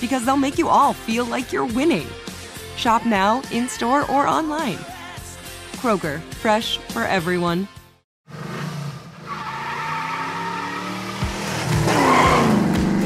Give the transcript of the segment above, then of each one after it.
because they'll make you all feel like you're winning. Shop now, in store, or online. Kroger, fresh for everyone.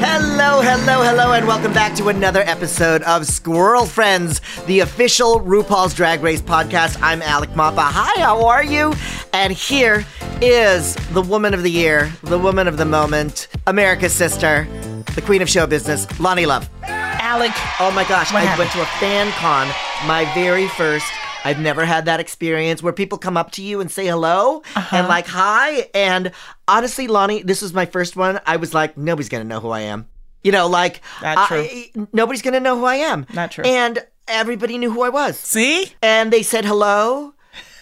Hello, hello, hello, and welcome back to another episode of Squirrel Friends, the official RuPaul's Drag Race podcast. I'm Alec Mapa. Hi, how are you? And here is the woman of the year, the woman of the moment, America's sister, the queen of show business, Loni Love. Alec. Oh my gosh, I happened? went to a fan con, my very first. I've never had that experience where people come up to you and say hello Uh-huh. and like hi. And honestly, Loni, this was my first one. I was like, nobody's gonna know who I am. You know, like I- nobody's gonna know who I am. Not true. And everybody knew who I was. See? And they said hello.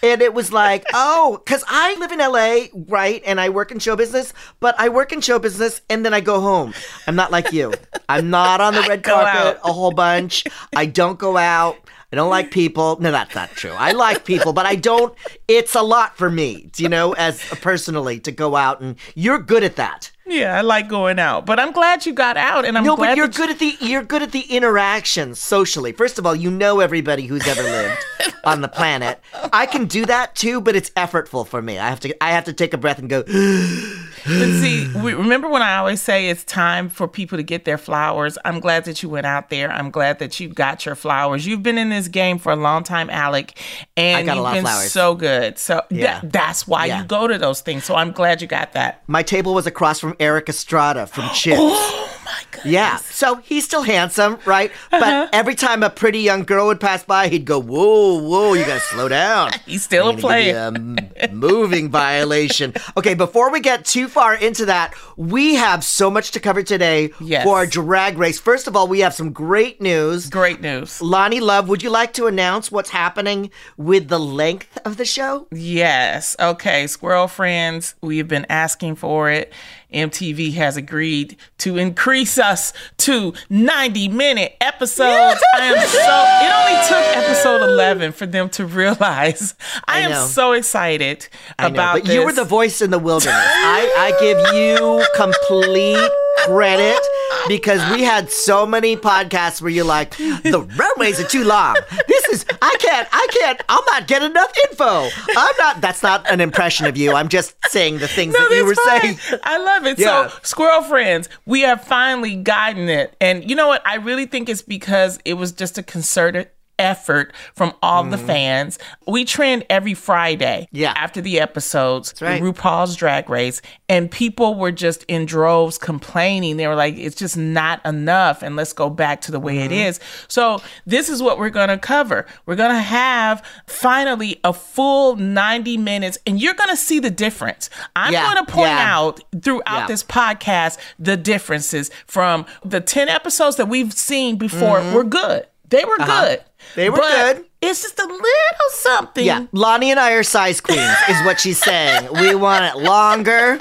And it was like, oh, because I live in LA, right? And I work in show business, but I work in show business and then I go home. I'm not like you. I'm not on the red carpet out. a whole bunch. I don't go out. I don't like people. No, that's not true. I like people, but I don't. It's a lot for me, you know, as personally to go out, and you're good at that. Yeah, I like going out, but I'm glad you got out, and I'm no, glad but you're that you- good at the you're good at the interactions socially. First of all, you know everybody who's ever lived on the planet. I can do that too, but it's effortful for me. I have to I have to take a breath and go. But see, we, remember when I always say it's time for people to get their flowers? I'm glad that you went out there. I'm glad that you got your flowers. You've been in this game for a long time, Alec, and I got a you've lot been flowers. so good. So Yeah. that's why Yeah. you go to those things. So I'm glad you got that. My table was across from Erik Estrada from Chips. Oh my goodness. Yeah, so he's still handsome, right? Uh-huh. But every time a pretty young girl would pass by, he'd go, "Whoa, whoa, you gotta slow down." He's still a I'm gonna give you player. a moving violation. Okay, before we get too far into that, we have so much to cover today Yes. for our drag race. First of all, we have some great news. Great news. Loni Love, would you like to announce what's happening with the length of the show? Yes. Okay. Squirrel friends, we've been asking for it. MTV has agreed to increase us to 90 minute episodes. I am so, it only took episode 11 for them to realize. I, I am so excited I know, about but this. you were the voice in the wilderness. I, I give you complete credit because we had so many podcasts where you're like, the runways are too long. This is I can't I can't I'm not getting enough info. I'm not that's not an impression of you. I'm just saying the things No, that you were fine. saying. I love it. Yeah. So, squirrel friends, we have finally gotten it. And you know what? I really think it's because it was just a concerted effort from all the fans. We trend every Friday Mm-hmm. Yeah. after the episodes, right. RuPaul's Drag Race, and people were just in droves complaining. They were like, it's just not enough, and let's go back to the way it Mm-hmm. is. So, this is what we're going to cover. We're going to have finally a full 90 minutes, and you're going to see the difference. I'm Yeah, going to point yeah. out throughout this podcast the differences from the 10 episodes that we've seen before were good. They were good. They were But good. It's just a little something. Yeah, Loni and I are size queens, is what she's saying. We want it longer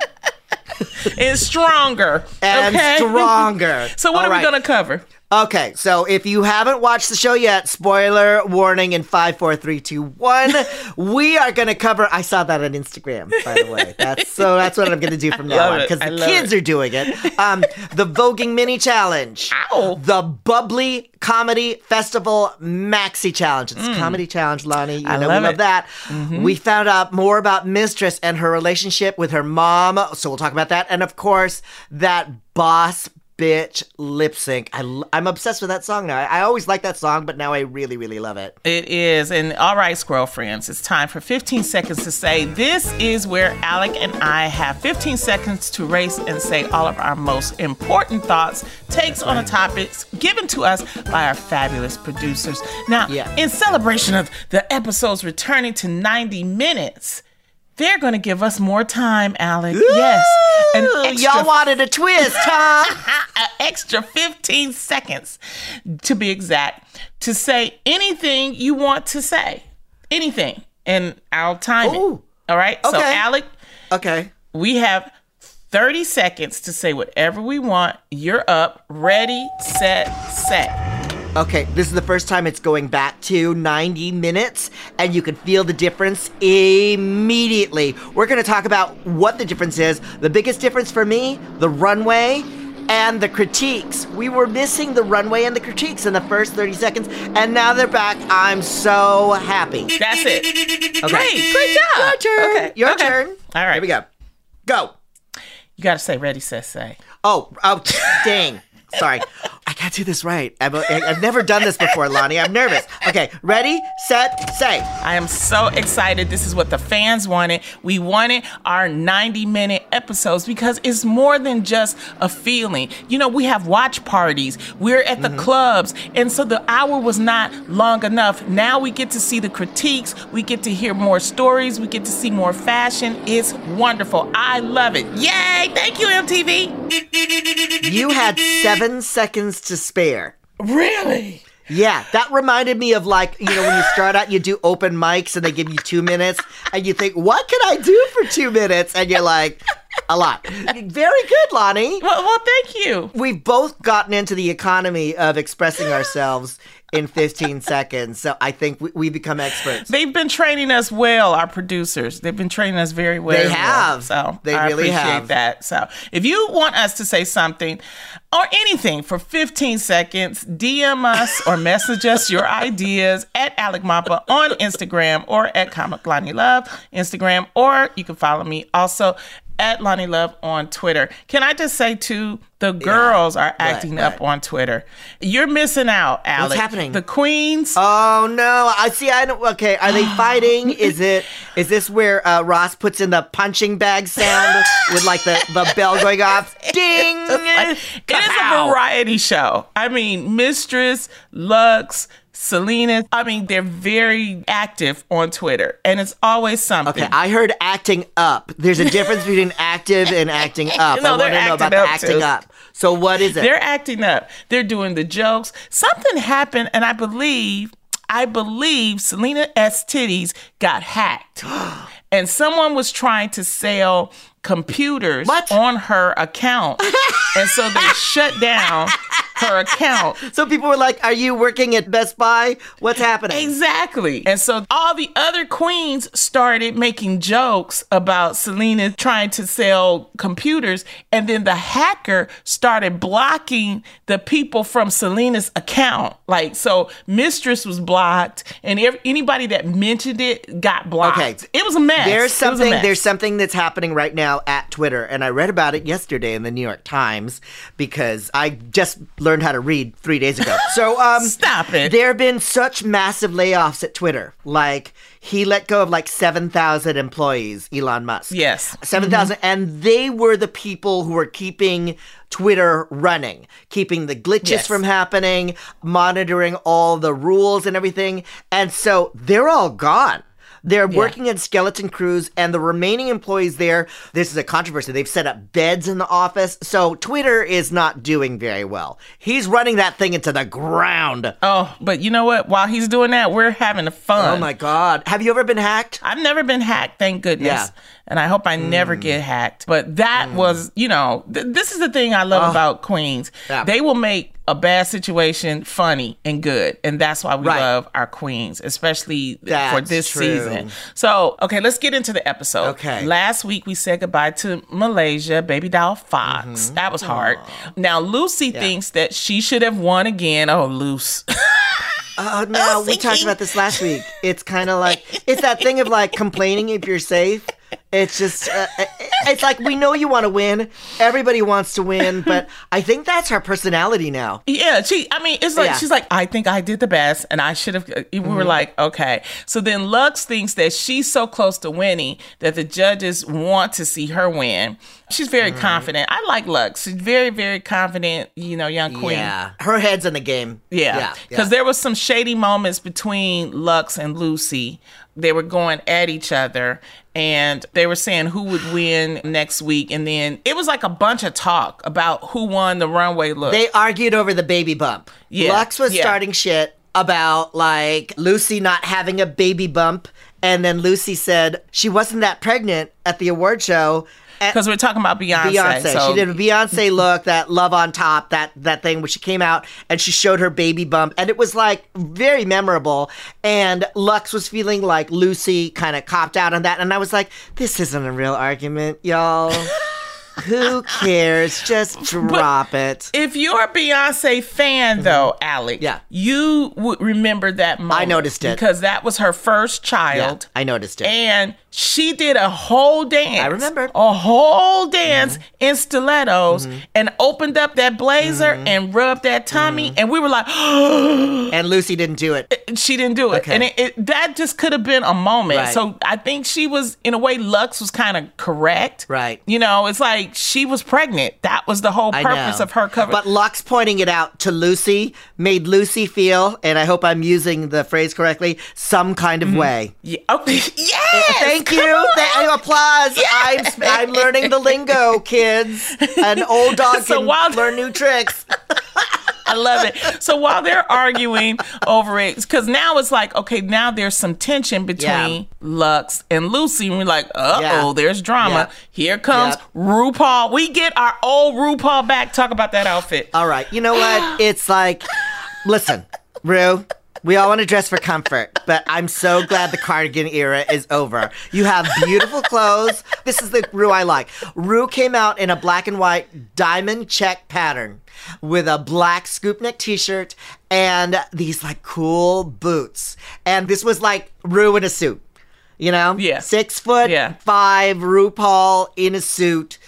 and stronger. and okay? stronger. So, what All are right. we going to cover? Okay, so if you haven't watched the show yet, spoiler warning in five, four, three, two, one. we are going to cover. I saw that on Instagram, by the way. That's so. That's what I'm going to do from now on because the kids it. are doing it. Um, the voguing mini challenge, Ow. the Bubly comedy festival maxi challenge. It's a comedy challenge, Loni. You Mm. I know love we love it. Mm-hmm. that. We found out more about Mistress and her relationship with her mom, so we'll talk about that, and of course that boss bitch lip sync. I'm obsessed with that song now. I, I always liked that song, but now I really, really love it. It is. And all right, squirrel friends, it's time for 15 seconds to say this is where Alec and I have 15 seconds to race and say all of our most important thoughts, takes on a topic given to us by our fabulous producers. Now, Yeah. in celebration of the episodes returning to 90 minutes, they're going to give us more time, Alec. Yes. An extra Y'all wanted a twist, huh? an extra 15 seconds to be exact to say anything you want to say. Anything. And I'll time Ooh. it. All right. So, Okay. Alec, okay. we have 30 seconds to say whatever we want. You're up. Ready, set, set. Okay, this is the first time it's going back to 90 minutes, and you can feel the difference immediately. We're gonna talk about what the difference is. The biggest difference for me, the runway and the critiques. We were missing the runway and the critiques in the first 30 seconds, and now they're back. I'm so happy. That's it. Okay. Great. Great job. Your turn. Okay. Your okay. turn. All right. Here we go. Go. You got to say ready, set, say. Oh, oh, dang. Sorry. I can't do this right. I've, I've never done this before, Loni. I'm nervous. Okay, ready, set, say. I am so excited. This is what the fans wanted. We wanted our 90 minute episodes because it's more than just a feeling. You know, we have watch parties, we're at the mm-hmm. clubs, and so the hour was not long enough. Now we get to see the critiques, we get to hear more stories, we get to see more fashion. It's wonderful. I love it. Yay! Thank you, MTV. You had seven seconds to spare. Really? Yeah, that reminded me of like, you know, when you start out, you do open mics and they give you two minutes, and you think, what can I do for two minutes? And you're like, a lot. Very good, Loni. Well, well, thank you. We've both gotten into the economy of expressing ourselves in 15 seconds, so I think we, we become experts. They've been training us well, our producers. They've been training us very well. They well. have. So They I really appreciate have. that. So if you want us to say something or anything for 15 seconds, DM us or message us your ideas at Alec Mapa on Instagram or at Comic Loni Love Instagram, or you can follow me also at Loni Love on Twitter. Can I just say too, the girls are acting up on Twitter. You're missing out, Alec. happening? The queens. Oh no! I see. I don't. Okay, are they fighting? Is it? Is this where uh, Ross puts in the punching bag sound with like the the bell going off? Ding! It is a variety show. I mean, Mistress, Luxx, Salina. I mean, they're very active on Twitter, and it's always something. Okay, I heard acting up. There's a difference between active and acting up. No, I want they're to know about acting the up, acting too. up. So what is it? They're acting up. They're doing the jokes. Something happened, and I believe, I believe Salina EsTitties got hacked. and someone was trying to sell computers What? on her account. and so they shut down her account. so people were like, "Are you working at Best Buy? What's happening?" Exactly. And so all the other queens started making jokes about Salina trying to sell computers. And then the hacker started blocking the people from Salina's account. Like, so Mistress was blocked, and anybody that mentioned it got blocked. Okay. It was a mess. There's It was a something mess. there's something that's happening right now at Twitter and I read about it yesterday in the New York Times because I just learned how to read 3 days ago. So um Stop it. There have been such massive layoffs at Twitter. Like he let go of like 7,000 employees, Elon Musk. Yes. 7,000 and they were the people who were keeping Twitter running, keeping the glitches Yes. from happening, monitoring all the rules and everything. And so they're all gone. They're working at skeleton crews, and the remaining employees there. This is a controversy. They've set up beds in the office, so Twitter is not doing very well. He's running that thing into the ground. Oh, but you know what? While he's doing that, we're having fun. Oh my god! Have you ever been hacked? I've never been hacked, thank goodness. Yeah. And I hope I never mm. get hacked. But that mm. was, you know, th- this is the thing I love oh. about Queens. Yeah. They will make a bad situation funny and good. And that's why we Right. love our Queens, especially for this true. season. So, okay, let's get into the episode. Okay. Last week we said goodbye to Malaysia, Babydoll Foxx. Mm-hmm. That was hard. Now, Loosey thinks that she should have won again. Oh, Luce. Oh no, we talked about this last week. It's kind of like it's that thing of like complaining if you're safe. It's just uh, uh, it's like we know you want to win. Everybody wants to win, but I think that's her personality now. Yeah, she. I mean, it's like Yeah. she's like, I think I did the best, and I should have. We Mm-hmm. were like, okay. So then Luxx thinks that she's so close to winning that the judges want to see her win. She's very Mm-hmm. confident. I like Luxx. She's very, very confident. You know, young queen. Yeah, her head's in the game. Yeah, yeah. because there was some shady moments between Luxx and Loosey. They were going at each other, and they were saying who would win next week. And then it was like a bunch of talk about who won the runway look. They argued over the baby bump. Yeah, Luxx was yeah. starting shit about like Loosey not having a baby bump, and then Loosey said she wasn't that pregnant at the award show. Eh, because we're talking about Beyonce. Beyonce. so she did a Beyonce look, that love on top, that that thing where she came out and she showed her baby bump, and it was like very memorable. And Luxx was feeling like Loosey kind of copped out on that, and I was like, this isn't a real argument, y'all. Who cares? Just drop it. If you're a Beyonce fan, though, Alec, Mm-hmm. Yeah. you would remember that moment. noticed it. because that was her first Yeah, child. I noticed it. And she did a whole dance. I remember. A whole dance mm-hmm. in stilettos mm-hmm. and opened up that blazer mm-hmm. and rubbed that tummy. And we were like, and Loosey didn't do it. she didn't do it. Okay. And it, it, that just could have been a moment. Right. So I think she was, in a way, Luxx was kind of correct. Right. You know, it's like she was pregnant. That was the whole purpose of her cover. But Luxx pointing it out to Loosey made Loosey feel, and I hope I'm using the phrase correctly, some kind of way. Yeah. Oh, yes. Thank you. Th- applause. I'm I'm learning the lingo, kids. An old dog So can while- learn new tricks. I love it. So while they're arguing over it, because now it's like, okay, now there's some tension between Yeah. Luxx and Loosey, and we're like, uh oh, Yeah. there's drama. Yeah. Here comes. RuPaul. We get our old RuPaul back. Talk about that outfit. All right. You know what? It's like, listen, Ru. We all want to dress for comfort, but I'm so glad the cardigan era is over. You have beautiful clothes. This is the Ru I like. Ru came out in a black and white diamond check pattern with a black scoop neck t-shirt and these like cool boots. And this was like Ru in a suit. You know? Yeah. Six foot Yeah. five RuPaul in a suit.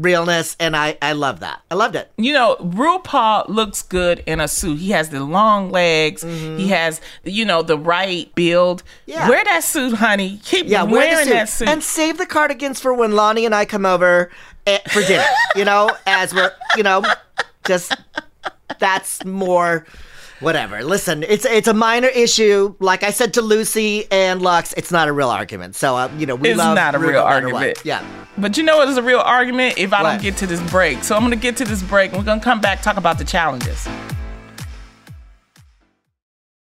Realness, and I, I love that. I loved it. you know, RuPaul looks good in a suit. He has the long legs. He has, you know, the right build. Mm-hmm. Yeah. Wear that suit, honey. Keep Yeah, wearing the suit. that suit. and save the cardigans for when Loni and I come over eh, for dinner. you know, as we're you know, just that's more whatever. Listen, it's it's a minor issue. Like I said to Loosey and Luxx, it's not a real argument. So uh, you know, we It's love not a real no argument. Yeah. But you know what is a real argument if I What? don't get to this break. So I'm going to get to this break and we're going to come back talk about the challenges.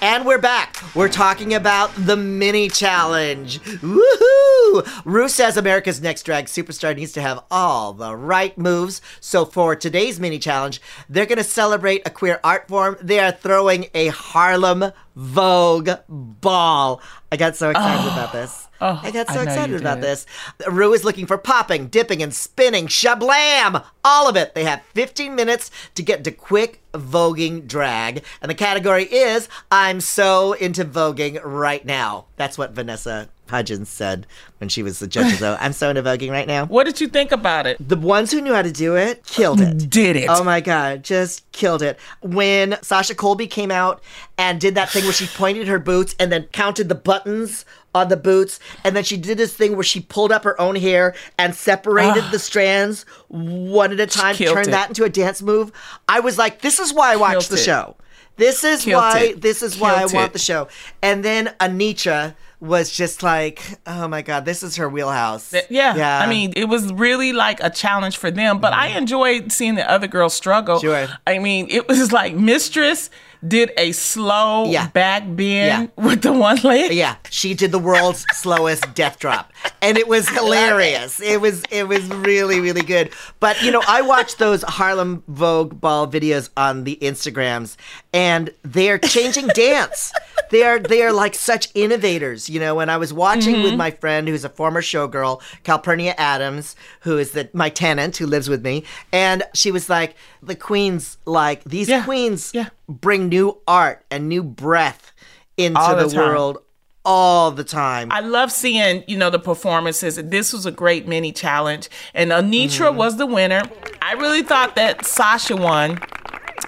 And we're back. We're talking about the mini challenge. Woohoo! Ru says America's Next Drag Superstar needs to have all the right moves. So for today's mini challenge, they're going to celebrate a queer art form. They are throwing a Harlem Vogue ball. I got so excited about oh. this. Oh, I got so know excited about this. Ru is looking for popping, dipping, and spinning. Shablam! All of it. They have 15 minutes to get to quick voguing drag. And the category is I'm so into voguing right now. That's what Vanessa Hudgens said when she was the judge of the I'm so into voguing right now. What did you think about it? The ones who knew how to do it killed it. Did it? Oh my god, just killed it. When Sasha Colby came out and did that thing where she pointed her boots and then counted the buttons on the boots, and then she did this thing where she pulled up her own hair and separated the strands one at a time, killed turned it. that into a dance move. I was like, this is why I watched Killed the it. show. This is Killed why it. this is why I Killed want the show. And then Anetra was just like, oh my god, this is her wheelhouse. Yeah. yeah. I mean, it was really like a challenge for them, but I mm-hmm. enjoyed seeing the other girls struggle. Sure. I mean, it was like Mistress did a slow Yeah. back bend Yeah. with the one leg. Yeah, she did the world's slowest death drop, and it was hilarious. It was it was really really good. But you know, I watched those Harlem Vogue ball videos on the Instagrams, and they're changing dance. They are they are like such innovators, you know. And I was watching with my friend who's a former showgirl, Calpurnia Adams, who is the my tenant who lives with me, and she was like, the queens like these Yeah, queens yeah. bring new art and new breath into All the the world all the time. I love seeing, you know, the performances. This was a great mini challenge. And Anetra Mm-hmm. was the winner. I really thought that Sasha won,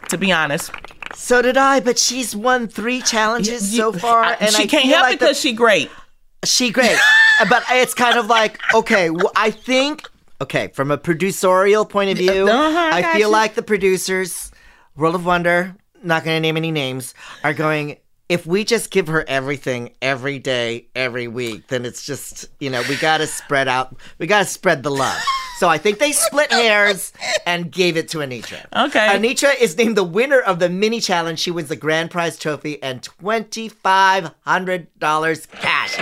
to be honest. So did I, but she's won three challenges so far, I- and she I can't help like it because she great. she great. but it's kind of like okay, well, I think okay from a producerial point of view, Uh-huh, I I feel you. like the producers, World of Wonder, not going to name any names, are going. If we just give her everything every day, every week, then it's just you know we got to spread out. We got to spread the love. So I think they split hairs and gave it to Anetra. Okay. Anetra is named the winner of the mini challenge. She wins the grand prize trophy and twenty five hundred dollars cash.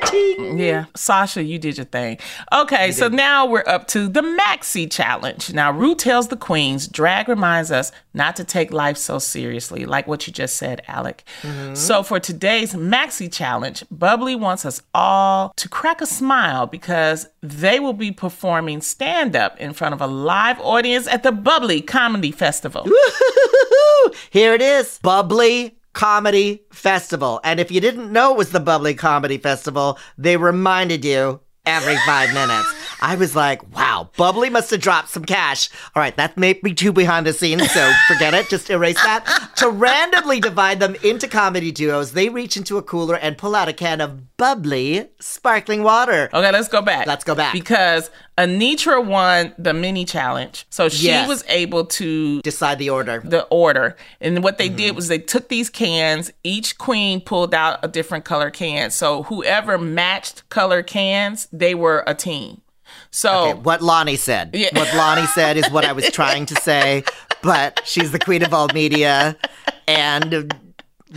Cha-ching. Yeah, Sasha, you did your thing. Okay, so now we're up to the Maxi Challenge. Now, Ru tells the queens, drag reminds us not to take life so seriously, like what you just said, Alec. Mm-hmm. So, for today's Maxi Challenge, Bubly wants us all to crack a smile because they will be performing stand up in front of a live audience at the Bubly Comedy Festival. Here it is Bubly Comedy Festival. And if you didn't know it was the Bubly Comedy Festival, they reminded you every five minutes. I was like, wow, Bubly must have dropped some cash. All right, that may be too behind the scenes, so forget it. Just erase that. To randomly divide them into comedy duos, they reach into a cooler and pull out a can of Bubly sparkling water. Okay, let's go back. Let's go back. Because Anetra won the mini challenge. So she Yes. was able to Decide the order. the order. And what they Mm-hmm. did was they took these cans, each queen pulled out a different color can. So whoever matched color cans, they were a team. So Okay, what Loni said. Yeah. What Loni said is what I was trying to say, but she's the queen of all media and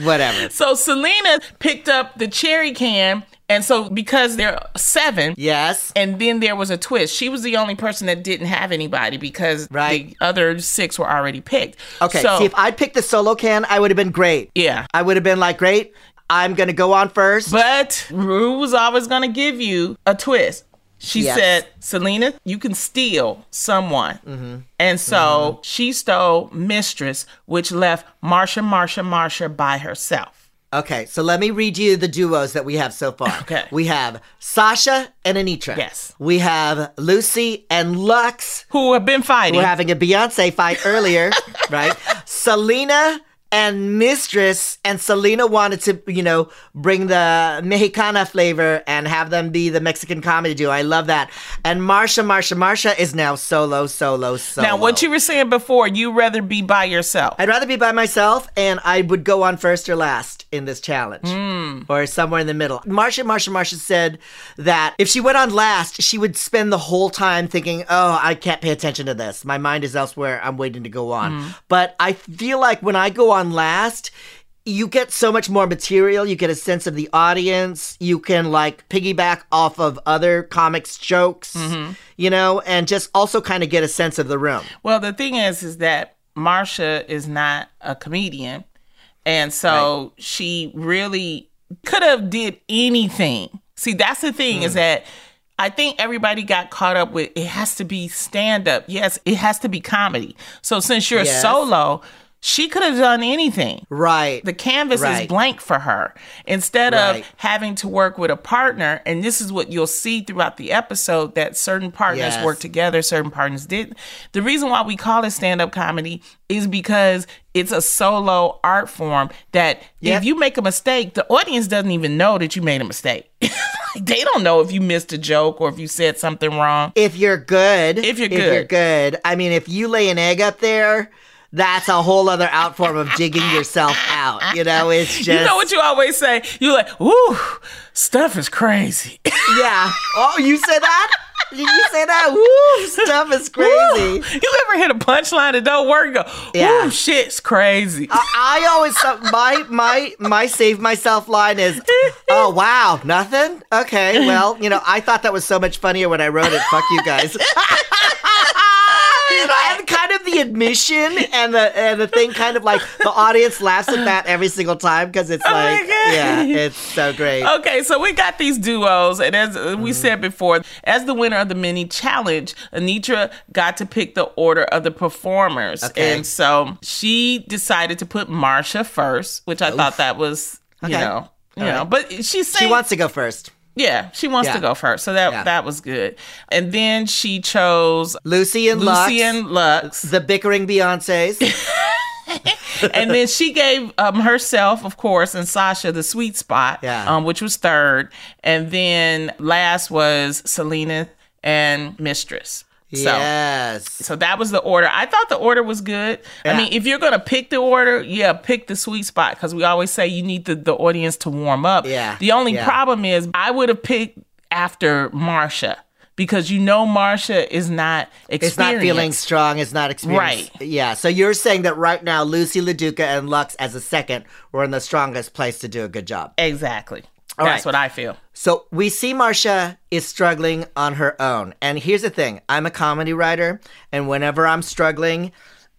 whatever. so Salina picked up the cherry can and so because there are seven Yes. and then there was a twist. She was the only person that didn't have anybody because Right. the other six were already picked. Okay, So, see, if I'd picked the solo can, I would have been great. yeah. I would have been like, great, I'm going to go on first. But Ru was always going to give you a twist. She Yes. said, Salina, you can steal someone. Mm-hmm. And so she stole Mistress, which left Marcia, Marcia, Marcia by herself. okay, so let me read you the duos that we have so far. Okay. We have Sasha and Anetra. Yes. We have Loosey and Luxx. Who have been fighting. We're having a Beyonce fight earlier, right? Salina and Mistress, and Salina wanted to, you know, bring the Mexicana flavor and have them be the Mexican comedy duo. I love that. And Marcia, Marcia, Marcia is now solo, solo, solo. now, what you were saying before, you rather be by yourself. I'd rather be by myself, and I would go on first or last in this challenge, hmm. or somewhere in the middle. Marcia, Marcia, Marcia said that if she went on last, she would spend the whole time thinking, "Oh, I can't pay attention to this. My mind is elsewhere. I'm waiting to go on." Hmm. But I feel like when I go on last. You get so much more material. You get a sense of the audience. You can like piggyback off of other comics jokes, mm-hmm. you know, and just also kind of get a sense of the room. Well, the thing is, is that Marcia is not a comedian, and so she really could have did anything. See, that's the thing is hmm. that I think everybody got caught up with it has to be stand up. Yes, it has to be comedy. So since you're Yes. solo, she could have done anything. Right. The canvas is blank for her. Instead Right. of having to work with a partner, and this is what you'll see throughout the episode that certain partners Yes. work together, certain partners didn't. The reason why we call it stand up comedy is because it's a solo art form that Yep. if you make a mistake, the audience doesn't even know that you made a mistake. they don't know if you missed a joke or if you said something wrong. if you're good, If you're good. if you're good, I mean, if you lay an egg up there, that's a whole other out form of digging yourself out. You know, it's just you know what you always say? You're like, ooh, stuff is crazy. yeah. Oh, you said that? Did you say that? Woo, stuff is crazy. you ever hit a punchline that don't work? and Go, Yeah. shit's crazy. I, I always my my my save myself line is, oh wow, nothing. Okay, well, you know, I thought that was so much funnier when I wrote it. Fuck you guys. and kind of the admission and the and the thing kind of like the audience laughs at that every single time because it's Oh like yeah it's so great Okay, so we got these duos, and as uh, Mm-hmm. we said before, as the winner of the mini challenge, Anetra got to pick the order of the performers, Okay. and so she decided to put Marcia first, which I thought that was, you Okay. know, you All know, right. but she she wants to go first yeah, she wants Yeah. to go first, so that Yeah. that was good, and then she chose Loosey and Luxx Loosey and Luxx. the bickering Beyonces and then she gave um, herself, of course, and Sasha the sweet spot, Yeah. um, which was third. And then last was Salina and Mistress. So, yes so that was the order. I thought the order was good. I mean, if you're gonna pick the order, yeah, pick the sweet spot because we always say you need the, the audience to warm up. Yeah. The only Yeah. problem is I would have picked after Marcia because you know Marcia is not it's not feeling strong it's not experienced Right. yeah so you're saying that right now Loosey LaDuca and Luxx as a second were in the strongest place to do a good job Exactly. All That's right. what I feel. So we see Marcia is struggling on her own. And here's the thing I'm a comedy writer, and whenever I'm struggling,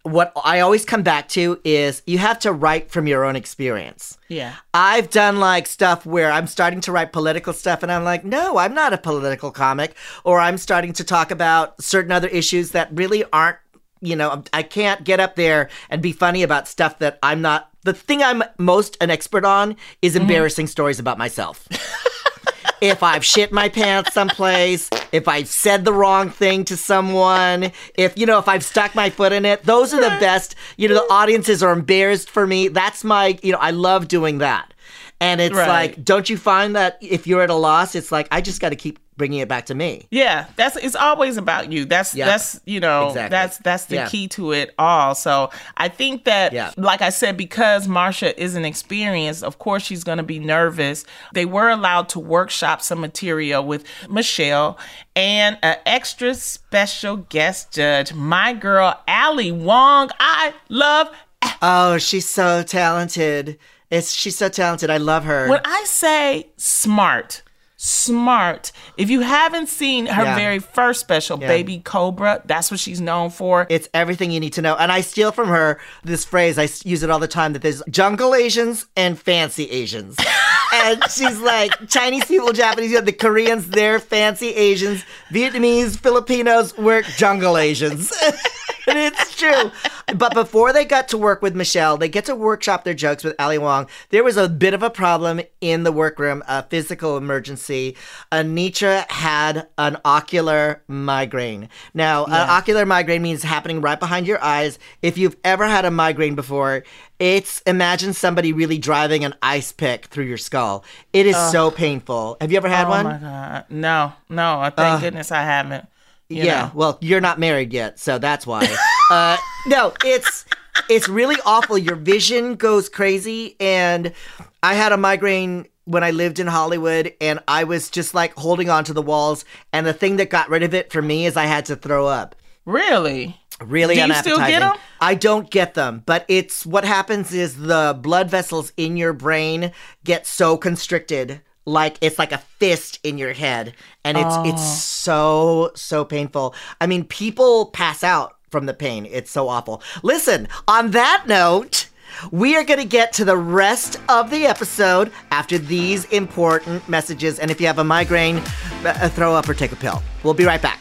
what I always come back to is you have to write from your own experience. Yeah. I've done like stuff where I'm starting to write political stuff and I'm like, no, I'm not a political comic. Or I'm starting to talk about certain other issues that really aren't, you know, I can't get up there and be funny about stuff that I'm not. The thing I'm most an expert on is mm-hmm. embarrassing stories about myself. if I've shit my pants someplace, if I've said the wrong thing to someone, if you know, if I've stuck my foot in it, those are the best. You know, the audiences are embarrassed for me. That's my, you know, I love doing that. And it's Right. like, don't you find that if you're at a loss, it's like I just got to keep bringing it back to me. Yeah, that's it's always about you. That's Yeah. that's you know Exactly. that's that's the Yeah. key to it all. So I think that Yeah. like I said, because Marcia isn't experienced, of course she's gonna be nervous. They were allowed to workshop some material with Michelle and an extra special guest judge, my girl Ali Wong. I love Oh, she's so talented. It's she's so talented. I love her. when I say smart, smart. If you haven't seen her Yeah. very first special, Yeah. Baby Cobra, that's what she's known for. It's everything you need to know. And I steal from her this phrase. I use it all the time that there's jungle Asians and fancy Asians. and she's like, Chinese people, Japanese, you know, the Koreans, they're fancy Asians. Vietnamese, Filipinos, we're jungle Asians. and it's true. But before they got to work with Michelle, they get to workshop their jokes with Ali Wong. There was a bit of a problem in the workroom, a physical emergency. Anetra had an ocular migraine. Now, an ocular migraine means happening right behind your eyes. If you've ever had a migraine before, it's imagine somebody really driving an ice pick through your skull. It is so painful. Have you ever had oh one? my god, no, no! I thank goodness I haven't. You yeah, know. well, you're not married yet, so that's why. uh, no, it's it's really awful. Your vision goes crazy, and I had a migraine when I lived in Hollywood, and I was just like holding on to the walls. And the thing that got rid of it for me is I had to throw up. really. Really Do you unappetizing. still get 'em? I don't get them, but it's what happens is the blood vessels in your brain get so constricted, like it's like a fist in your head, and it's it's Oh. so so painful. I mean, people pass out from the pain. It's so awful. Listen, on that note. We are going to get to the rest of the episode after these important messages. And if you have a migraine, uh, throw up or take a pill. We'll be right back.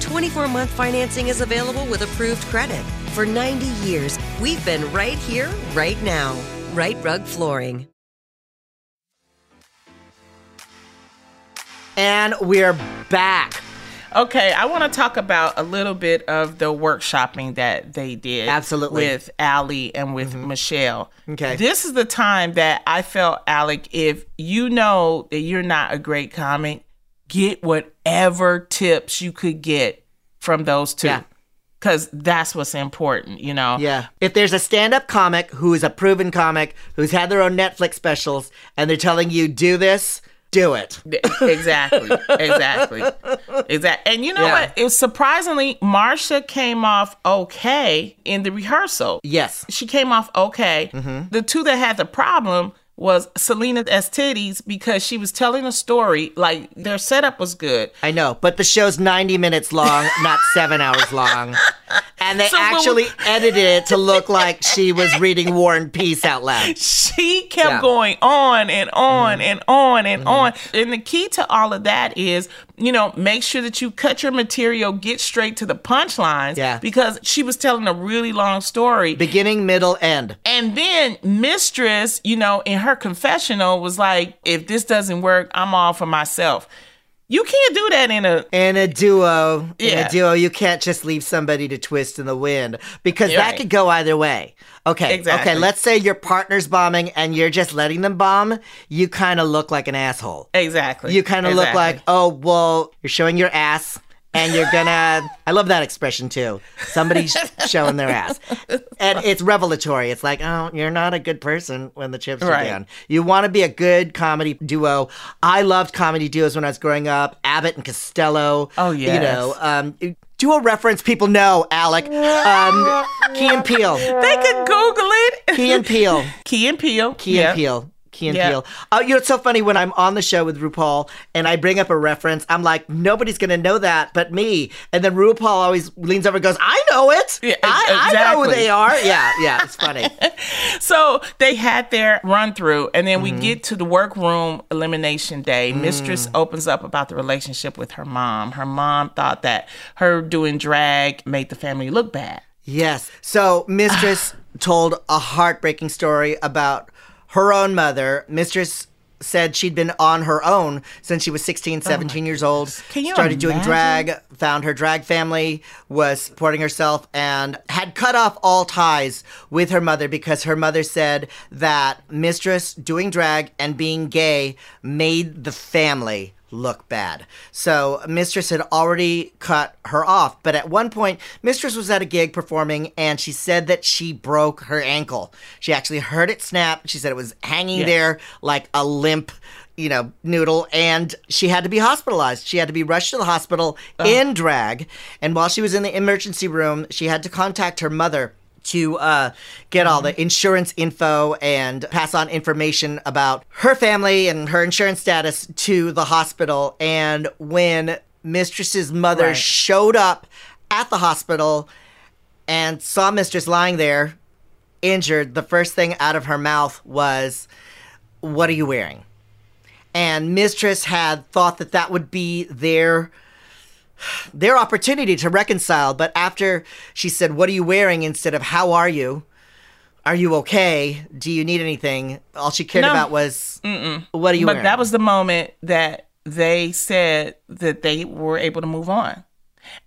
24 month financing is available with approved credit. For 90 years, we've been right here, right now. Rite Rug Flooring. And we're back. Okay, I want to talk about a little bit of the workshopping that they did. Absolutely. Mm-hmm. With Ali and with Michelle. Okay. This is the time that I felt, Alec, if you know that you're not a great comic, get whatever tips you could get from those two. Yeah. Because that's what's important, you know? Yeah. If there's a stand up comic who is a proven comic who's had their own Netflix specials and they're telling you, do this, do it. exactly exactly exactly and you know Yeah. what it surprisingly Marcia came off okay in the rehearsal Yes. she came off okay mm-hmm. the two that had the problem was Salina EsTitties because she was telling a story like their setup was good I know, but the show's 90 minutes long, not seven hours long. And they So when we- actually edited it to look like she was reading War and Peace out loud. she kept Yeah. Mm-hmm. going on and on and on and on. And the key to all of that is, you know, make sure that you cut your material, get straight to the punchlines. Yeah. Because she was telling a really long story. Beginning, middle, end. And then Mistress, you know, in her confessional was like, if this doesn't work, I'm all for myself. You can't do that in a In a duo, in Yeah. a duo, you can't just leave somebody to twist in the wind because You're that right. could go either way. Okay, Exactly. okay. Let's say your partner's bombing and you're just letting them bomb. You kind of look like an asshole. exactly. You kind of look like, oh, well, you're showing your ass and you're gonna. I love that expression too. Somebody's showing their ass. And it's revelatory. It's like, oh, you're not a good person when the chips are down. You want to be a good comedy duo. I loved comedy duos when I was growing up. Abbott and Costello. Oh, yeah. You know, um, duo reference people know, Alec. Um, Key and Peele. they could Google it. Key and Peele. Key and Peele. Key Yeah. and Peele. Key and Yeah. Peele. Oh, you know, it's so funny when I'm on the show with RuPaul and I bring up a reference, I'm like, nobody's going to know that but me. And then RuPaul always leans over and goes, I know it. Yeah, I, I know who they are. Yeah, yeah, it's funny. So they had their run through, and then Mm-hmm. we get to the workroom elimination day. Mm. Mistress opens up about the relationship with her mom. Her mom thought that her doing drag made the family look bad. yes. So, Mistress told a heartbreaking story about her own mother. Mistress said she'd been on her own since she was 16, 17 years old. Oh Can you Started doing drag, found her drag family, was supporting herself, and had cut off all ties with her mother because her mother said that Mistress doing drag and being gay made the family look bad. So Mistress had already cut her off, but at one point Mistress was at a gig performing and she said that she broke her ankle. She actually heard it snap. She said it was hanging there like a limp you know, noodle, and she had to be hospitalized. She had to be rushed to the hospital oh. in drag. And while she was in the emergency room, she had to contact her mother to uh, get all the insurance info and pass on information about her family and her insurance status to the hospital. And when Mistress's mother Right. showed up at the hospital and saw Mistress lying there injured, the first thing out of her mouth was, What are you wearing? And Mistress had thought that that would be their their opportunity to reconcile. But after she said, What are you wearing? instead of How are you? Are you okay? Do you need anything? All she cared No. about was what are you but wearing? that was the moment that they said that they were able to move on.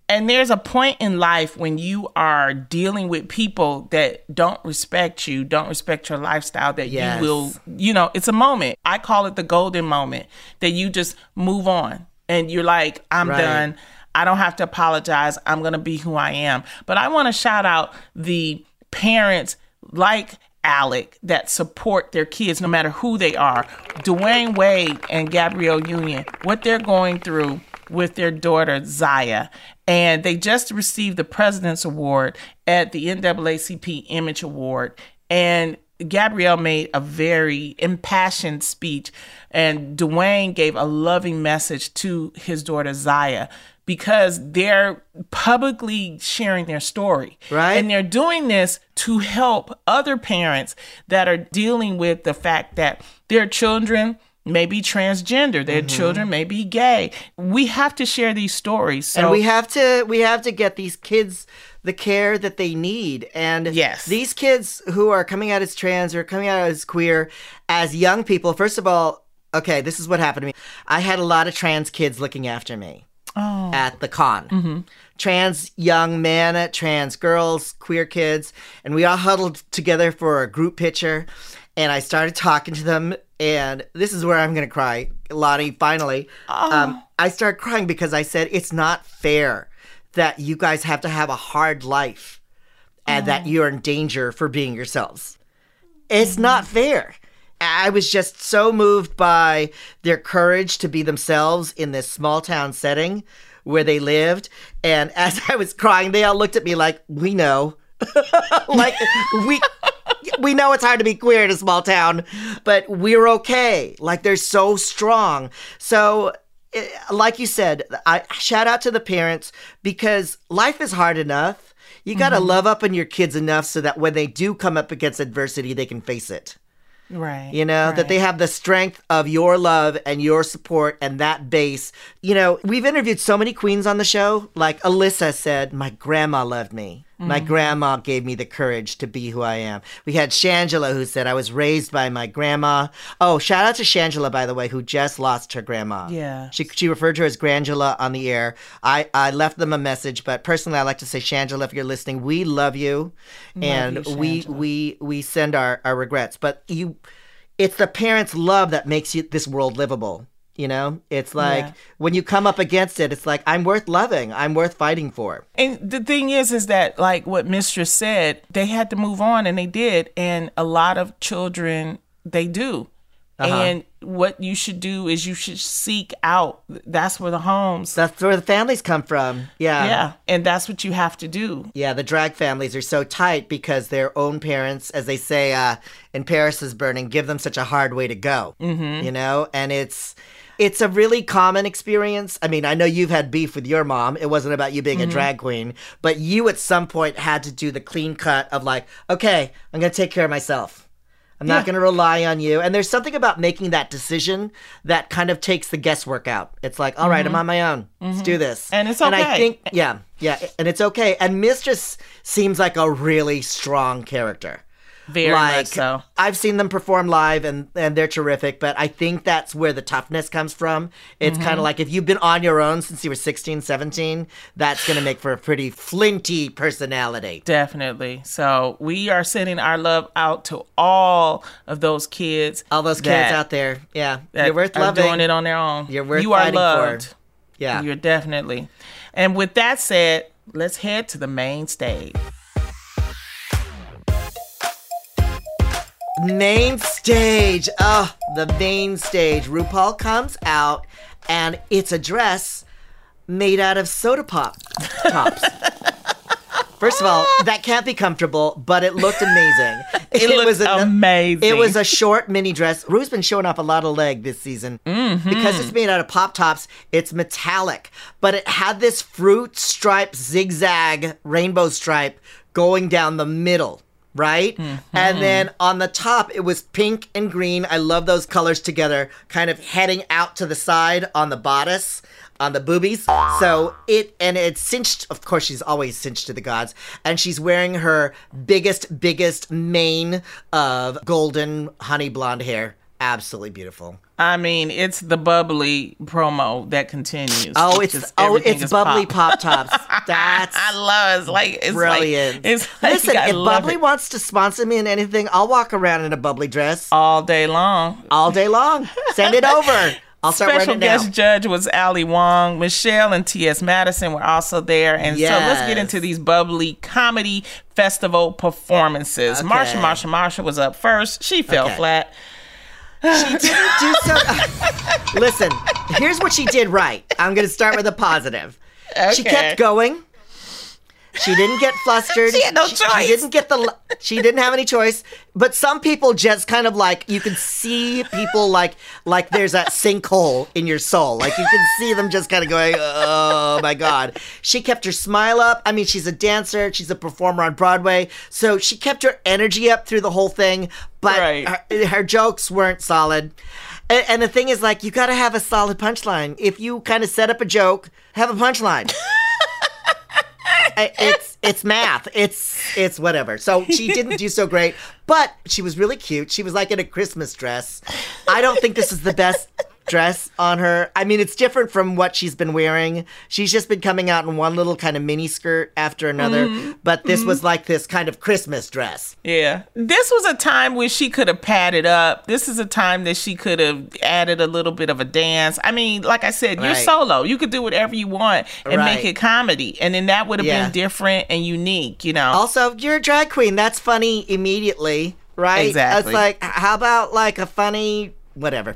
And there's a point in life when you are dealing with people that don't respect you, don't respect your lifestyle, that Yes. you will, you know, it's a moment. I call it the golden moment that you just move on and you're like, I'm Right. done. I don't have to apologize. I'm going to be who I am. But I want to shout out the parents like Alec that support their kids no matter who they are. Dwyane Wade and Gabrielle Union, what they're going through with their daughter Zaya. And they just received the President's Award at the NAACP Image Award. And Gabrielle made a very impassioned speech, and Dwyane gave a loving message to his daughter Zaya because they're publicly sharing their story. Right. And they're doing this to help other parents that are dealing with the fact that their children may be transgender, their mm-hmm. children may be gay. We have to share these stories. So and we have to we have to get these kids the care that they need and Yes. these kids who are coming out as trans or coming out as queer as young people first of all okay this is what happened to me i had a lot of trans kids looking after me at the con. Trans young men trans girls queer kids and we all huddled together for a group picture and i started talking to them and this is where i'm gonna cry lottie finally. Um, i started crying because i said it's not fair that you guys have to have a hard life and that you're in danger for being yourselves. It's not fair. I was just so moved by their courage to be themselves in this small town setting where they lived. And as I was crying, they all looked at me like, we know. like, we. We know it's hard to be queer in a small town, but we're okay. Like they're so strong. So eh, like you said, I shout out to the parents because life is hard enough. You got to love up on your kids enough so that when they do come up against adversity, they can face it. Right. You know, that they have the strength of your love and your support and that base. You know, we've interviewed so many queens on the show. Like Alyssa said, My grandma loved me. My grandma gave me the courage to be who I am. We had Shangela who said, I was raised by my grandma. Oh, shout out to Shangela, by the way, who just lost her grandma. Yeah. She, she referred to her as Grandula on the air. I, I left them a message, but personally, I like to say, Shangela, if you're listening, we love you. and you, we, we, we send our, our regrets. But you, it's the parents' love that makes you, this world livable. You know, it's like Yeah. when you come up against it, it's like I'm worth loving. I'm worth fighting for. And the thing is, is that like what Mistress said, they had to move on, and they did. And a lot of children, they do. Uh-huh. And what you should do is you should seek out. That's where the homes. That's where the families come from. Yeah. yeah, and that's what you have to do. Yeah, the drag families are so tight because their own parents, as they say uh, in Paris is Burning, give them such a hard way to go. Mm-hmm. You know, and it's it's a really common experience. I mean, I know you've had beef with your mom. It wasn't about you being a mm-hmm. drag queen, but you at some point had to do the clean cut of like, okay, I'm going to take care of myself. I'm not going to rely on you. And there's something about making that decision that kind of takes the guesswork out. It's like, all right, I'm mm-hmm. on my own. Let's do mm-hmm. this. And it's okay. And I think, yeah, yeah, and it's okay. And Mistress seems like a really strong character. Very like, much so. I've seen them perform live and, and they're terrific, but I think that's where the toughness comes from. It's Mm-hmm. kind of like if you've been on your own since you were 16, 17, that's going to make for a pretty flinty personality. Definitely. So we are sending our love out to all of those kids. All those kids out there, yeah, you're worth are loving. doing it on their own. You're worth You are fighting for. loved. Yeah. You're definitely. And with that said, let's head to the main stage. Main stage. Oh, the main stage. RuPaul comes out and it's a dress made out of soda pop tops. First of all, that can't be comfortable, but it looked amazing. It looked amazing. It was a short mini dress. Ru's been showing off a lot of leg this season. Mm-hmm. Because it's made out of pop tops, it's metallic, but it had this fruit stripe zigzag rainbow stripe going down the middle. Right? Mm-hmm. And then on the top, it was pink and green. I love those colors together, kind of heading out to the side on the bodice, on the boobies. So it, and it's cinched, of course, she's always cinched to the gods. And she's wearing her biggest, biggest mane of golden honey blonde hair. Absolutely beautiful. I mean, it's the Bubly promo that continues. Oh, It's oh, it's Bubly pop. pop tops. That's I love it. It's like it's brilliant. Like, it's like, Listen, if Bubly it wants to sponsor me in anything, I'll walk around in a Bubly dress all day long. all day long. Send it over. I'll start Special wearing it now. guest judge was Ali Wong. Michelle and T.S. Madison were also there. And so let's get into these Bubly comedy festival performances. Okay. Marcia, Marcia, Marcia was up first. She fell Okay. flat. She didn't do so. Listen, here's what she did right. I'm going to start with a positive. She kept going. She didn't get flustered. She had no She choice. didn't get the. She didn't have any choice. But some people just kind of like you can see people like like there's that sinkhole in your soul. Like you can see them just kind of going, oh my god. She kept her smile up. I mean, she's a dancer. She's a performer on Broadway, so she kept her energy up through the whole thing. But Right. her, her jokes weren't solid. And, and the thing is, like, you got to have a solid punchline. If you kind of set up a joke, have a punchline. It's it's math. It's it's whatever. So she didn't do so great, but she was really cute. She was like in a Christmas dress. I don't think this is the best dress on her. I mean, it's different from what she's been wearing. She's just been coming out in one little kind of mini skirt after another, mm-hmm. but this was mm-hmm. like this kind of Christmas dress. Yeah. This was a time where she could have padded up. This is a time that she could have added a little bit of a dance. I mean, like I said, you're solo. You could do whatever you want and make it comedy. And then that would have Yeah. been different and unique, you know? Also, you're a drag queen. That's funny immediately, right? Exactly. It's like, how about like a funny whatever?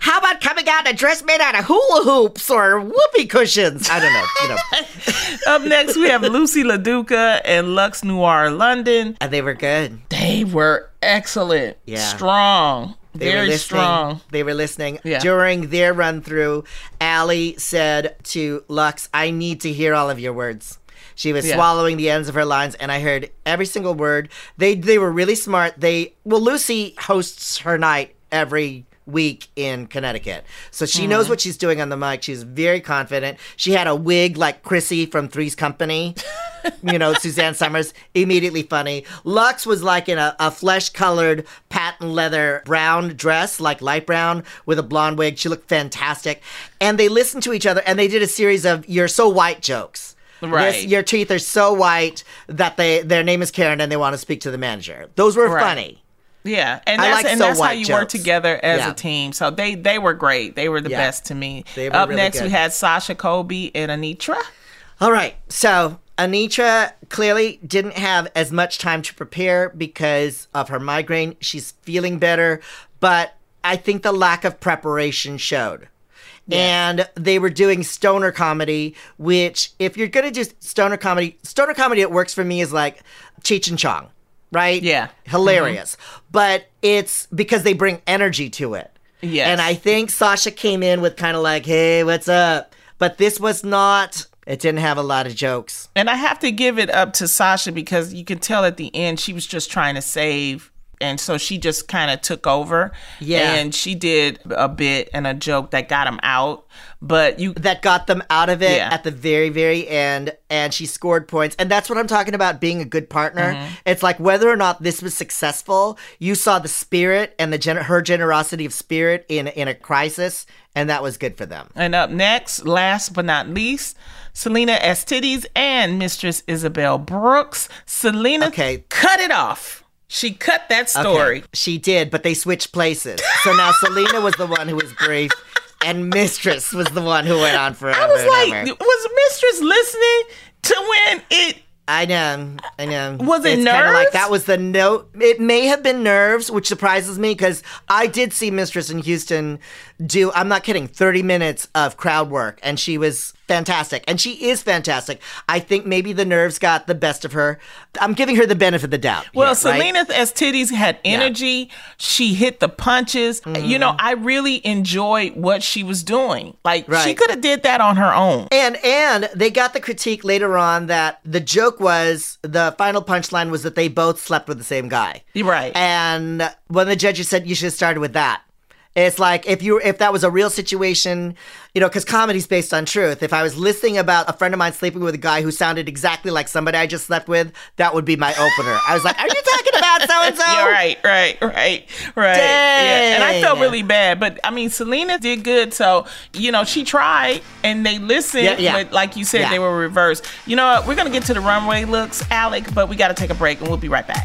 How about coming out in a dress made out of hula hoops or whoopee cushions? I don't know. You know, Up next, we have Loosey LaDuca and Luxx Noir London. and they were good. They were excellent. Yeah. Strong. They were Very listening. strong. They were listening. Yeah. During their run through, Ali said to Luxx, I need to hear all of your words. She was Yeah. swallowing the ends of her lines, and I heard every single word. They they were really smart. They well, Loosey hosts her night every week in Connecticut, so she Mm-hmm. knows what she's doing on the mic. She's very confident. She had a wig like Chrissy from Three's Company. you know, Suzanne Somers, immediately funny. Luxx was like in a, a flesh colored patent leather brown dress, like light brown, with a blonde wig. She looked fantastic. And they listened to each other and they did a series of You're So White jokes. Right. This, your teeth are so white that they their name is Karen and they want to speak to the manager. Those were Right. funny. Yeah, and I that's like and so that's how you work together as Yeah. a team. So they they were great. They were the Yeah. best to me. They were Up really next, we had Sasha Colby and Anetra. All right. So Anetra clearly didn't have as much time to prepare because of her migraine. She's feeling better, but I think the lack of preparation showed. And they were doing stoner comedy, which, if you're going to do stoner comedy, stoner comedy, it works for me is like Cheech and Chong, right? Yeah. Hilarious. But it's because they bring energy to it. Yes. And I think Sasha came in with kind of like, hey, what's up? But this was not, it didn't have a lot of jokes. And I have to give it up to Sasha because you could tell at the end she was just trying to save. And so she just kind of took over. Yeah. And she did a bit and a joke that got him out. But you, That got them out of it Yeah. at the very, very end. And she scored points. And that's what I'm talking about being a good partner. Mm-hmm. It's like whether or not this was successful, you saw the spirit and the gen- her generosity of spirit in, in a crisis. And that was good for them. and up next, last but not least, Salina EsTitties and Mistress Isabel Brooks. Salina Okay. cut it off. She cut that story. Okay, She did, but they switched places. So now Salina was the one who was brief. And Mistress was the one who went on forever. I was like, was Mistress listening to when it I know, I know. Was it It's nerves? like that was the note. It may have been nerves, which surprises me because I did see Mistress in Houston do. I'm not kidding. 30 minutes of crowd work, and she was fantastic, and she is fantastic. I think maybe the nerves got the best of her. I'm giving her the benefit of the doubt. Well, here, right? Salina EsTitties had energy. She hit the punches. Mm-hmm. You know, I really enjoyed what she was doing. Like she could have did that on her own. And and they got the critique later on that the joke was the final punchline was that they both slept with the same guy. Right. And when the judges said you should have started with that. It's like if you if that was a real situation, you know, because comedy's based on truth. If I was listening about a friend of mine sleeping with a guy who sounded exactly like somebody I just slept with, that would be my opener. I was like, "Are you talking about so and so?" Yeah, right, right, right, right. Yeah. And I felt really bad, but I mean, Salina did good. So you know, she tried, and they listened. Yeah, yeah. But like you said, Yeah. they were reversed. You know what? We're gonna get to the runway looks, Alec, but we got to take a break, and we'll be right back.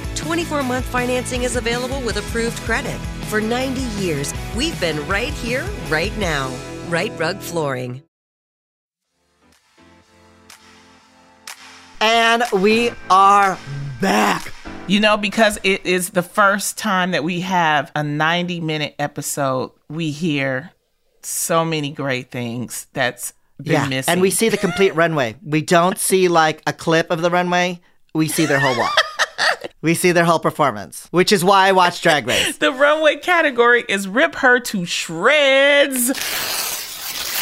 24 month financing is available with approved credit. For 90 years, we've been right here, right now. Rite Rug Flooring. And we are back. You know, because it is the first time that we have a 90 minute episode, we hear so many great things that's been yeah, missing. and we see the complete runway. We don't see like a clip of the runway. We see their whole walk. we see their whole performance, which is why I watch Drag Race. the runway category is rip her to shreds.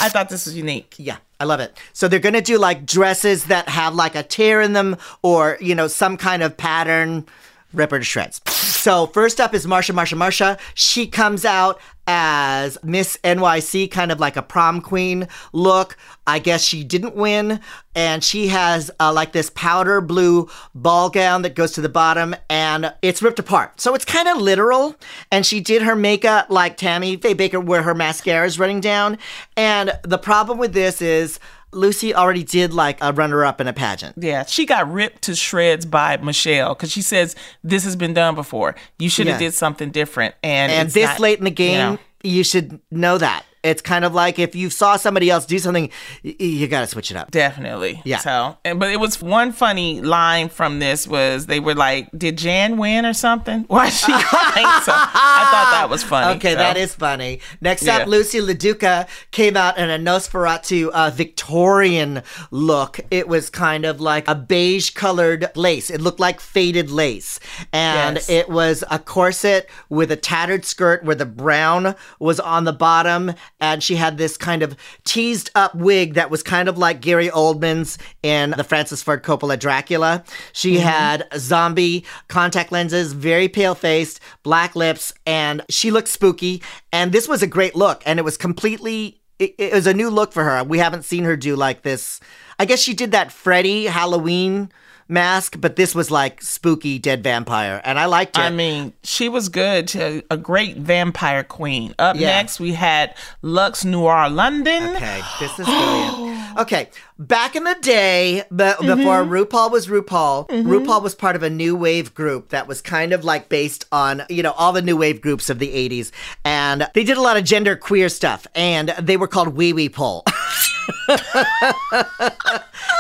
I thought this was unique. Yeah, I love it. So they're gonna do like dresses that have like a tear in them, or you know some kind of pattern. Rip her to shreds. So first up is Marcia, Marcia, Marcia. She comes out as Miss NYC, kind of like a prom queen look. I guess she didn't win, and she has uh, like this powder blue ball gown that goes to the bottom, and it's ripped apart. So it's kind of literal. And she did her makeup like Tammy Faye Bakker, where her mascara is running down. And the problem with this is. Loosey already did like a runner up in a pageant. Yeah, she got ripped to shreds by Michelle because she says this has been done before. You should have Yeah. did something different. And And this not- late in the game, you know. you should know that. It's kind of like if you saw somebody else do something, y- you got to switch it up. Definitely. Yeah. So, and, but it was one funny line from this was they were like, "Did Jan win or something?" Why is she crying? So I thought that was funny. Okay, so. that is funny. Next Yeah. up, Loosey LaDuca came out in a Nosferatu uh, Victorian look. It was kind of like a beige colored lace. It looked like faded lace. And Yes. it was a corset with a tattered skirt where the brown was on the bottom. And she had this kind of teased up wig that was kind of like Gary Oldman's in the Francis Ford Coppola Dracula. She mm-hmm. had zombie contact lenses, very pale faced, black lips, and she looked spooky. And this was a great look. And it was completely, it, it was a new look for her. We haven't seen her do like this. I guess she did that Freddy Halloween mask, but this was like spooky dead vampire. And I liked it. I mean, she was good to a great vampire queen. Up Yeah. next, we had Luxx Noir London. Okay, this is brilliant. Okay, back in the day, but before mm-hmm. RuPaul was RuPaul, mm-hmm. RuPaul was part of a new wave group that was kind of like based on, you know, all the new wave groups of the 80s. And they did a lot of gender queer stuff, and they were called Wee Wee Pole.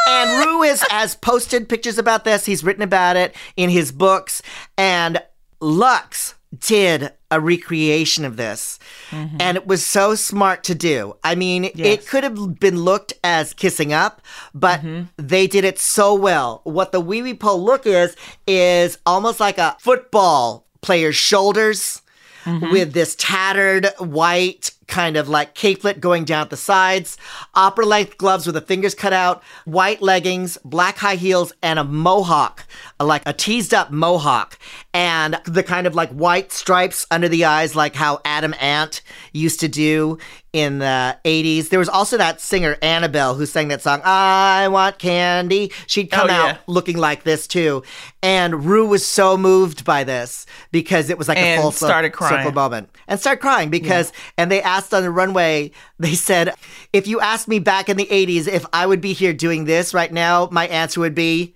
and Ru is, has posted pictures about this. He's written about it in his books. And Luxx did a recreation of this. Mm-hmm. And it was so smart to do. I mean, it could have been looked as kissing up, but mm-hmm. they did it so well. What the wee wee pole look is, is almost like a football player's shoulders mm-hmm. with this tattered white kind of like capelet going down at the sides, opera length gloves with the fingers cut out, white leggings, black high heels, and a mohawk, like a teased up mohawk, and the kind of like white stripes under the eyes, like how Adam Ant used to do in the 80s. There was also that singer Annabelle who sang that song, I Want Candy. She'd oh, come Oh, yeah. out looking like this too. And Ru was so moved by this because it was like And a full cir- started crying. circle moment and start crying because and they asked asked on the runway, they said, if you asked me back in the 80s if I would be here doing this right now, my answer would be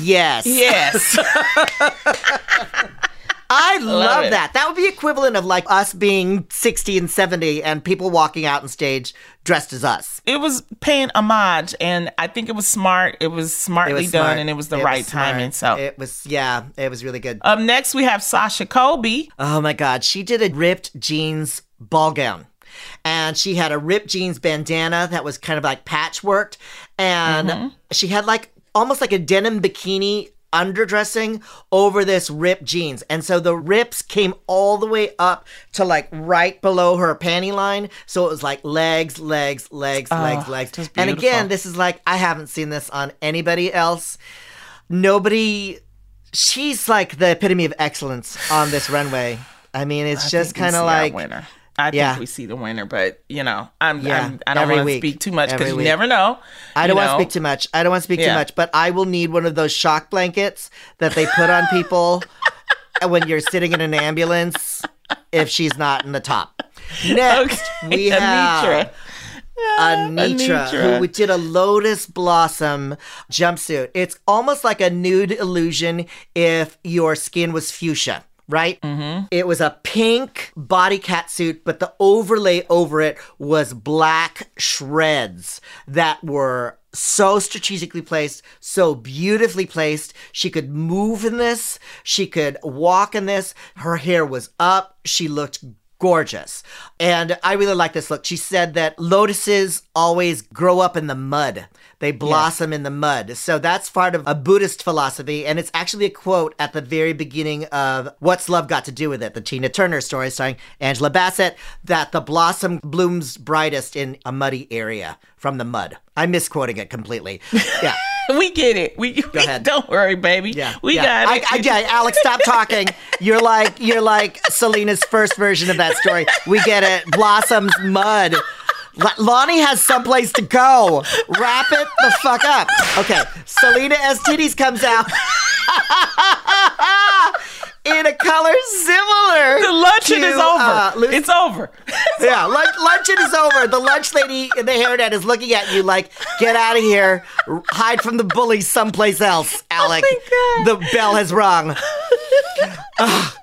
yes. Yes. I love, it. that. That would be equivalent of like us being 60 and 70 and people walking out on stage dressed as us. it was paying homage, and I think it was smart. It was It smartly was done, smart. and it was the It right smart. timing. So, it was, yeah, it was really good. up next we have Sasha Colby. Oh my God. She did a ripped jeans ball gown. And she had a ripped jeans bandana that was kind of like patchworked. And Mm-hmm. she had like almost like a denim bikini underdressing over this ripped jeans. And so the rips came all the way up to like right below her panty line. So it was like legs, legs, legs, legs, legs. And again, this is like, I haven't seen this on anybody else. Nobody she's like the epitome of excellence on this runway. I mean, it's I just kind of like winner. I Yeah. think we see the winner, but you know, I'm, Yeah, I'm I don't want to speak too much because you never know. I don't want to speak too much. I don't want to speak too much, but I will need one of those shock blankets that they put on people when you're sitting in an ambulance if she's not in the top. Next, Okay, we have Anetra. Anetra, Anetra. who did a lotus blossom jumpsuit. It's almost like a nude illusion if your skin was fuchsia. Right? Mm-hmm. It was a pink body cat suit, but the overlay over it was black shreds that were so strategically placed, so beautifully placed. She could move in this, she could walk in this. Her hair was up, she looked gorgeous. And I really like this look. She said that lotuses always grow up in the mud. They blossom in the mud. So that's part of a Buddhist philosophy. And it's actually a quote at the very beginning of What's Love Got to Do with It, the Tina Turner story starring Angela Bassett, that the blossom blooms brightest in a muddy area from the mud. I'm misquoting it completely. Yeah. We get it. We, we ahead. don't worry, baby. Yeah, we yeah. got it. I, I, yeah, Alex, stop talking. You're like you're like Salina's first version of that story. We get it. Blossoms, mud. Loni has someplace to go. Wrap it the fuck up. Okay, Salina EsTitties comes out in a color similar. the luncheon to, is over. uh, Lu- it's over. yeah, lunch, luncheon is over. The lunch lady in the hairnet is looking at you like, get out of here. Hide from the bullies someplace else, Alec. Oh my God. the bell has rung.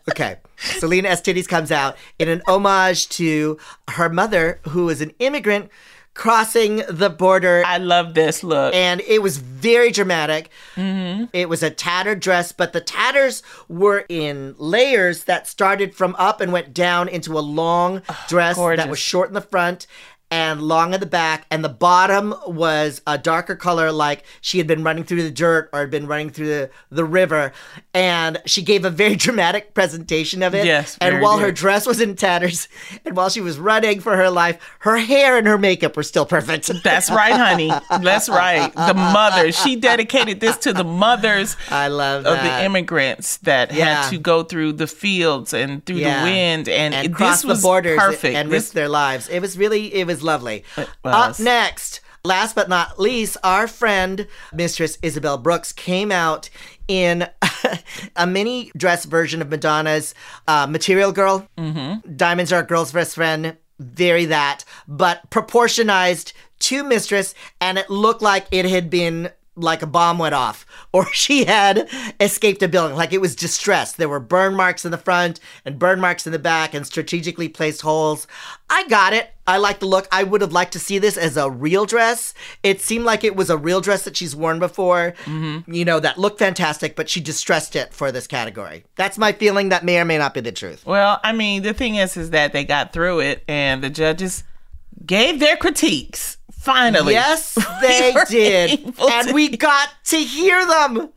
Okay. Salina EsTitties comes out in an homage to her mother, who is an immigrant crossing the border I love this look. and it was very dramatic. Mm-hmm. It was a tattered dress, but the tatters were in layers that started from up and went down into a long dress that was short in the front and long at the back, and the bottom was a darker color, like she had been running through the dirt or had been running through the, the river. And she gave a very dramatic presentation of it. Yes, and while her dress was in tatters, and while she was running for her life, her hair and her makeup were still perfect. That's right, honey. That's right. The mothers. She dedicated this to the mothers I love of the immigrants that Yeah. had to go through the fields and through Yeah. the wind, and, and cross was the borders perfect. and This- risk their lives. It was really, it was lovely. was. Up next, last but not least, our friend Mistress Isabel Brooks came out in a mini dress version of Madonna's uh, Material Girl. Mm-hmm. Diamonds are a girl's best friend. Very that, but proportionized to Mistress, and it looked like it had been like a bomb went off or she had escaped a building. Like it was distressed. There were burn marks in the front and burn marks in the back and strategically placed holes. I got it. I like the look. I would have liked to see this as a real dress. It seemed like it was a real dress that she's worn before mm-hmm. you know that looked fantastic but she distressed it for this category. That's my feeling. That may or may not be the truth. Well, I mean, the thing is, is that they got through it, and the judges gave their critiques. Finally, Yes, they were did. And to- we got to hear them.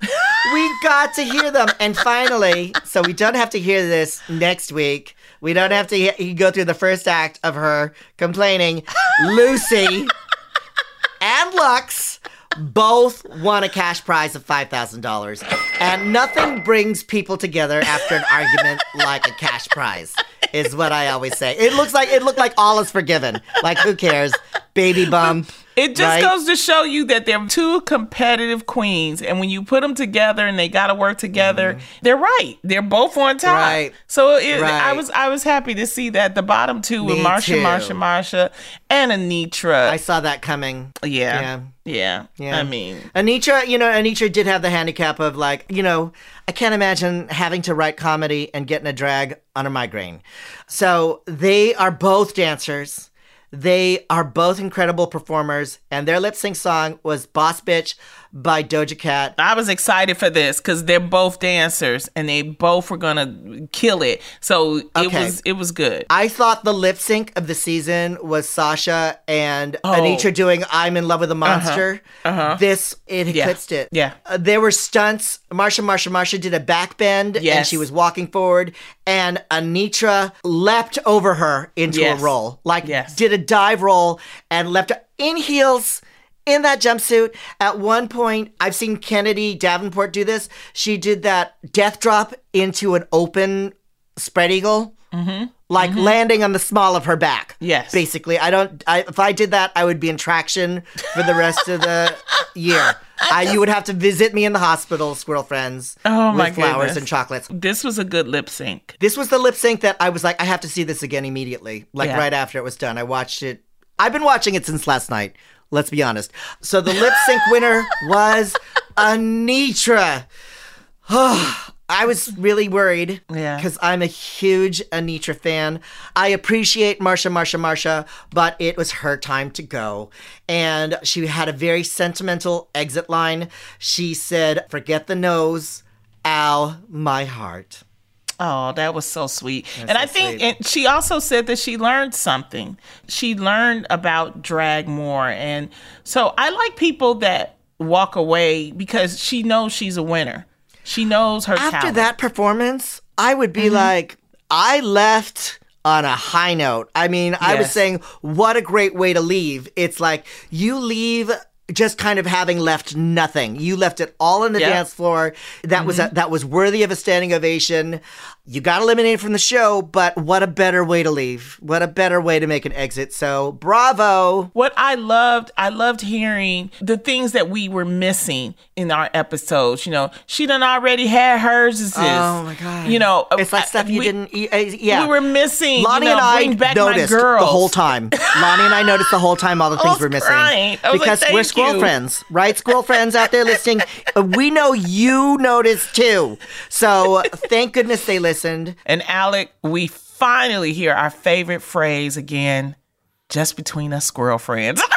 We got to hear them. And finally, so we don't have to hear this next week. We don't have to he- go through the first act of her complaining. Loosey and Luxx both won a cash prize of $5,000. And nothing brings people together after an argument like a cash prize. Is what I always say. It looks like it looked like all is forgiven. Like who cares? Baby bump. It just right? goes to show you that they're two competitive queens, and when you put them together and they got to work together, they're right. They're both on top. Mm-hmm. Right. So it, Right. I was I was happy to see that the bottom two were Me Marcia, too. Marcia, Marcia, and Anetra. I saw that coming. yeah. Yeah. yeah, Yeah. I mean, Anetra, you know, Anetra did have the handicap of like, you know, I can't imagine having to write comedy and getting a drag on a migraine. So they are both dancers. They are both incredible performers, and their lip sync song was Boss Bitch by Doja Cat. I was excited for this because they're both dancers and they both were gonna kill it. So it Okay. was it was good. I thought the lip sync of the season was Sasha and Oh. Anetra doing "I'm in Love with a Monster." Uh-huh. This it Yeah. eclipsed it. Yeah. Uh, there were stunts. Marcia, Marcia, Marcia did a back bend, and she was walking forward, and Anetra leapt over her into Yes. a roll, like Yes. did a dive roll and leapt in heels. In that jumpsuit, at one point, I've seen Kennedy Davenport do this. She did that death drop into an open spread eagle like landing on the small of her back. Mm-hmm. Yes. Basically, I don't. I, if I did that, I would be in traction for the rest of the year. I, you would have to visit me in the hospital, squirrel friends. Oh, with my flowers goodness. and chocolates. This was a good lip sync. This was the lip sync that I was like, I have to see this again immediately. Like Yeah. right after it was done, I watched it. I've been watching it since last night. Let's be honest. So the lip sync winner was Anetra. I was really worried Yeah. because I'm a huge Anetra fan. I appreciate Marcia, Marcia, Marcia, but it was her time to go. And she had a very sentimental exit line. She said, Forget the nose, ow, my heart. Oh, that was so sweet. and I think sweet. and she also said that she learned something. She learned about drag more. And so I like people that walk away because she knows she's a winner. She knows her After talent. that performance, I would be Mm-hmm. like, I left on a high note. I mean, I was saying, what a great way to leave. It's like you leave just kind of having left nothing. You left it all on the Yeah. Mm-hmm. dance floor. That was a, that was worthy of a standing ovation. You got eliminated from the show, but what a better way to leave. What a better way to make an exit. So, bravo. what I loved, I loved hearing the things that we were missing in our episodes. You know, she done already had hers. Is Oh my god. You know, it's like stuff you we- didn't. eat. uh, yeah, We were missing. Loni you know, and I back noticed the whole time. Loni and I noticed the whole time all the things we're missing was like, because we're "Thank squirrel you." friends, right? Squirrel friends out there listening. We know you noticed too. So thank goodness they listened. And Alec, we finally hear our favorite phrase again, just between us squirrel friends.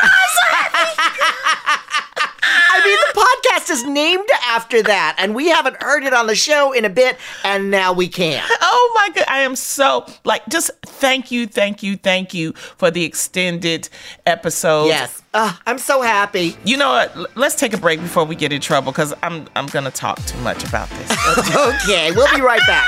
I mean, the podcast is named after that, and we haven't heard it on the show in a bit, and now we can. oh my god, I am so like just thank you, thank you, thank you for the extended episode. Yes, uh, I'm so happy. You know what? Let's take a break before we get in trouble because I'm I'm gonna talk too much about this. Okay, we'll be right back.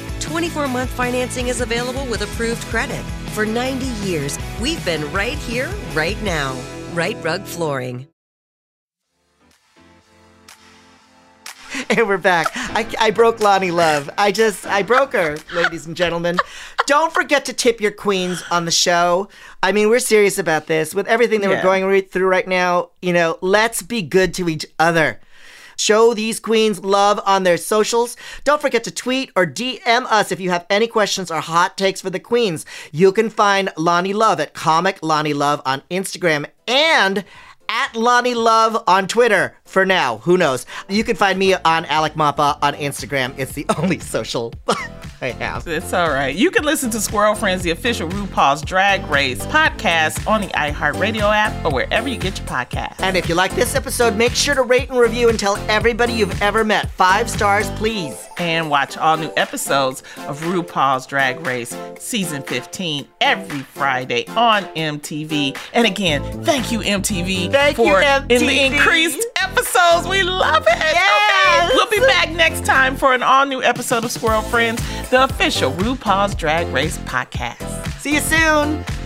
24 month financing is available with approved credit. For 90 years, we've been right here, right now. Rite Rug Flooring. And we're back. I, I broke Loni Love. I just, I broke her, ladies and gentlemen. Don't forget to tip your queens on the show. I mean, we're serious about this. With everything that we're going through right now, you know, let's be good to each other. Show these queens love on their socials. Don't forget to tweet or DM us if you have any questions or hot takes for the queens. You can find Loni Love at Comic Loni Love on Instagram and at Loni Love on Twitter for now. Who knows? You can find me on Alec Mapa on Instagram. It's the only social I have. It's all right. You can listen to Squirrel Friends, the official RuPaul's Drag Race podcast on the iHeartRadio app or wherever you get your podcast. And if you like this episode, make sure to rate and review and tell everybody you've ever met. Five stars, please. And watch all new episodes of RuPaul's Drag Race Season 15 every Friday on MTV. And again, thank you, MTV, Thank you, for MTV. in the increased episodes. We love it. Yes. Okay. We'll be back next time for an all new episode of Squirrel Friends, the official RuPaul's Drag Race podcast. See you soon.